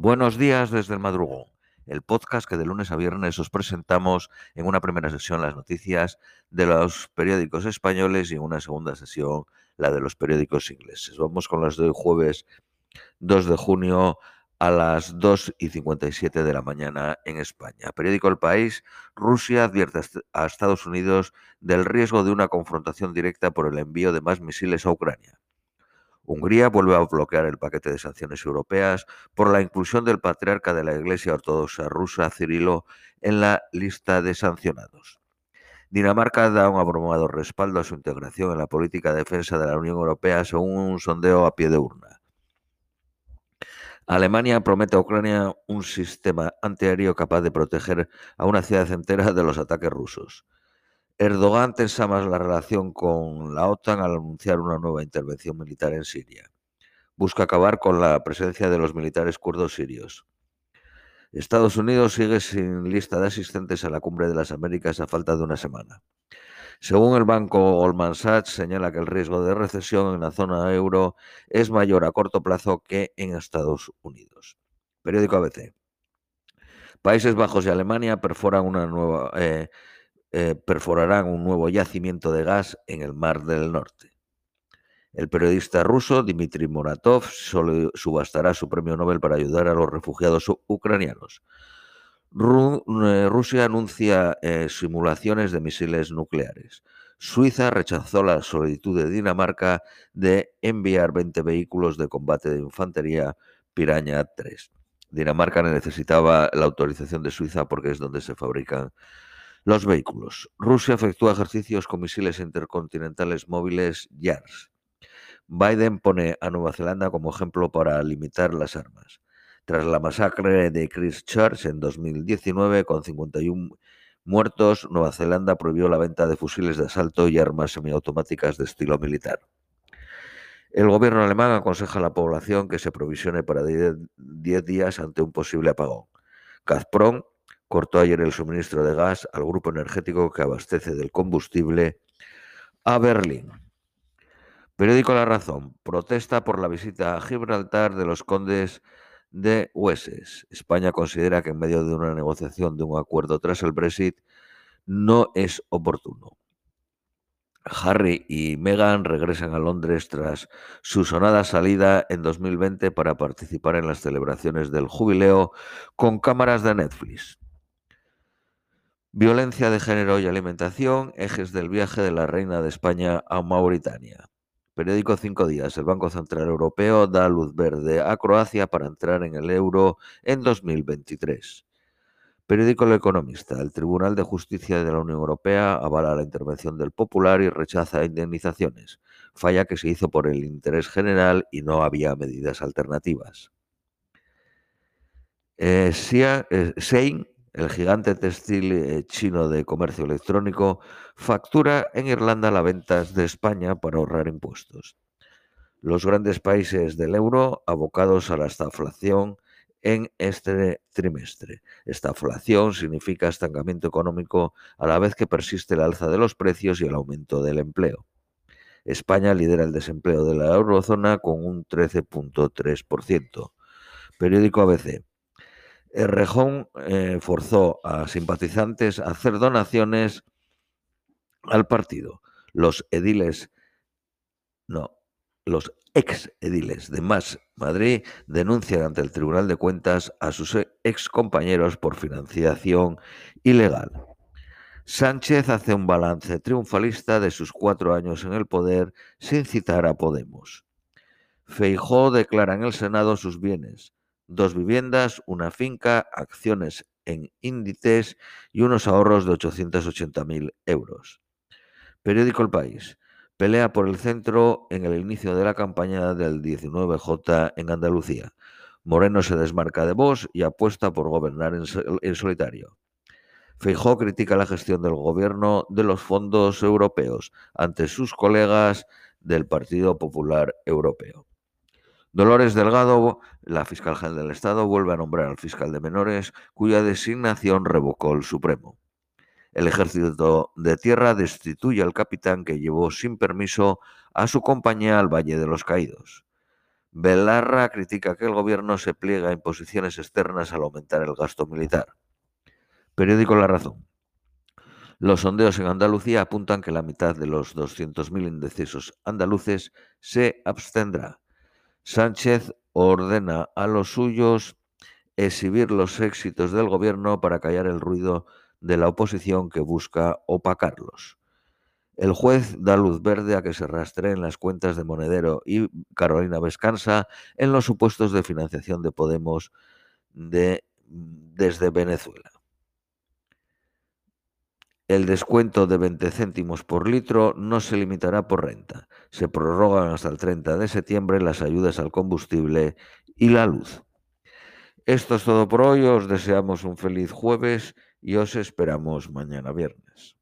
Buenos días desde el madrugón, el podcast que de lunes a viernes os presentamos en una primera sesión las noticias de los periódicos españoles y en una segunda sesión la de los periódicos ingleses. Vamos con las de hoy jueves 2 de junio a las 2 y 57 de la mañana en España. Periódico El País, Rusia advierte a Estados Unidos del riesgo de una confrontación directa por el envío de más misiles a Ucrania. Hungría vuelve a bloquear el paquete de sanciones europeas por la inclusión del patriarca de la Iglesia Ortodoxa rusa, Cirilo, en la lista de sancionados. Dinamarca da un abrumador respaldo a su integración en la política de defensa de la Unión Europea según un sondeo a pie de urna. Alemania promete a Ucrania un sistema antiaéreo capaz de proteger a una ciudad entera de los ataques rusos. Erdogan tensa más la relación con la OTAN al anunciar una nueva intervención militar en Siria. Busca acabar con la presencia de los militares kurdos sirios. Estados Unidos sigue sin lista de asistentes a la Cumbre de las Américas a falta de una semana. Según el banco Goldman Sachs, señala que el riesgo de recesión en la zona euro es mayor a corto plazo que en Estados Unidos. Periódico ABC. Países Bajos y Alemania perforan una nueva, eh, eh, perforarán un nuevo yacimiento de gas en el Mar del Norte. El periodista ruso Dmitry Muratov subastará su premio Nobel para ayudar a los refugiados ucranianos. Eh, Rusia anuncia eh, simulaciones de misiles nucleares. Suiza rechazó la solicitud de Dinamarca de enviar 20 vehículos de combate de infantería Piraña 3. Dinamarca necesitaba la autorización de Suiza porque es donde se fabrican los vehículos. Rusia efectúa ejercicios con misiles intercontinentales móviles YARS. Biden pone a Nueva Zelanda como ejemplo para limitar las armas. Tras la masacre de Christchurch en 2019, con 51 muertos, Nueva Zelanda prohibió la venta de fusiles de asalto y armas semiautomáticas de estilo militar. El gobierno alemán aconseja a la población que se provisione para 10 días ante un posible apagón. Gazprom cortó ayer el suministro de gas al grupo energético que abastece del combustible a Berlín. Periódico La Razón. Protesta por la visita a Gibraltar de los condes de Wessex. España considera que en medio de una negociación de un acuerdo tras el Brexit no es oportuno. Harry y Meghan regresan a Londres tras su sonada salida en 2020 para participar en las celebraciones del jubileo con cámaras de Netflix. Violencia de género y alimentación, ejes del viaje de la reina de España a Mauritania. Periódico Cinco Días. El Banco Central Europeo da luz verde a Croacia para entrar en el euro en 2023. Periódico El Economista. El Tribunal de Justicia de la Unión Europea avala la intervención del Popular y rechaza indemnizaciones. Falla que se hizo por el interés general y no había medidas alternativas. Eh, eh Sein el gigante textil eh, chino de comercio electrónico factura en Irlanda las ventas de España para ahorrar impuestos. Los grandes países del euro abocados a la estaflación en este trimestre. Estaflación significa estancamiento económico a la vez que persiste el alza de los precios y el aumento del empleo. España lidera el desempleo de la eurozona con un 13.3%. Periódico ABC. Rejón eh, forzó a simpatizantes a hacer donaciones al partido. Los ediles, no, los ex ediles de Más Madrid denuncian ante el Tribunal de Cuentas a sus ex compañeros por financiación ilegal. Sánchez hace un balance triunfalista de sus cuatro años en el poder sin citar a Podemos. Feijó declara en el Senado sus bienes dos viviendas, una finca, acciones en índices y unos ahorros de 880.000 euros. Periódico El País. Pelea por el centro en el inicio de la campaña del 19J en Andalucía. Moreno se desmarca de Vox y apuesta por gobernar en, solitario. Feijó critica la gestión del gobierno de los fondos europeos ante sus colegas del Partido Popular Europeo. Dolores Delgado, la fiscal general del Estado, vuelve a nombrar al fiscal de menores, cuya designación revocó el Supremo. El ejército de tierra destituye al capitán que llevó sin permiso a su compañía al Valle de los Caídos. Belarra critica que el gobierno se pliega a imposiciones externas al aumentar el gasto militar. Periódico La Razón. Los sondeos en Andalucía apuntan que la mitad de los 200.000 indecisos andaluces se abstendrá. Sánchez ordena a los suyos exhibir los éxitos del gobierno para callar el ruido de la oposición que busca opacarlos. El juez da luz verde a que se rastreen las cuentas de Monedero y Carolina Vescansa en los supuestos de financiación de Podemos de, desde Venezuela. El descuento de 20 céntimos por litro no se limitará por renta. Se prorrogan hasta el 30 de septiembre las ayudas al combustible y la luz. Esto es todo por hoy. Os deseamos un feliz jueves y os esperamos mañana viernes.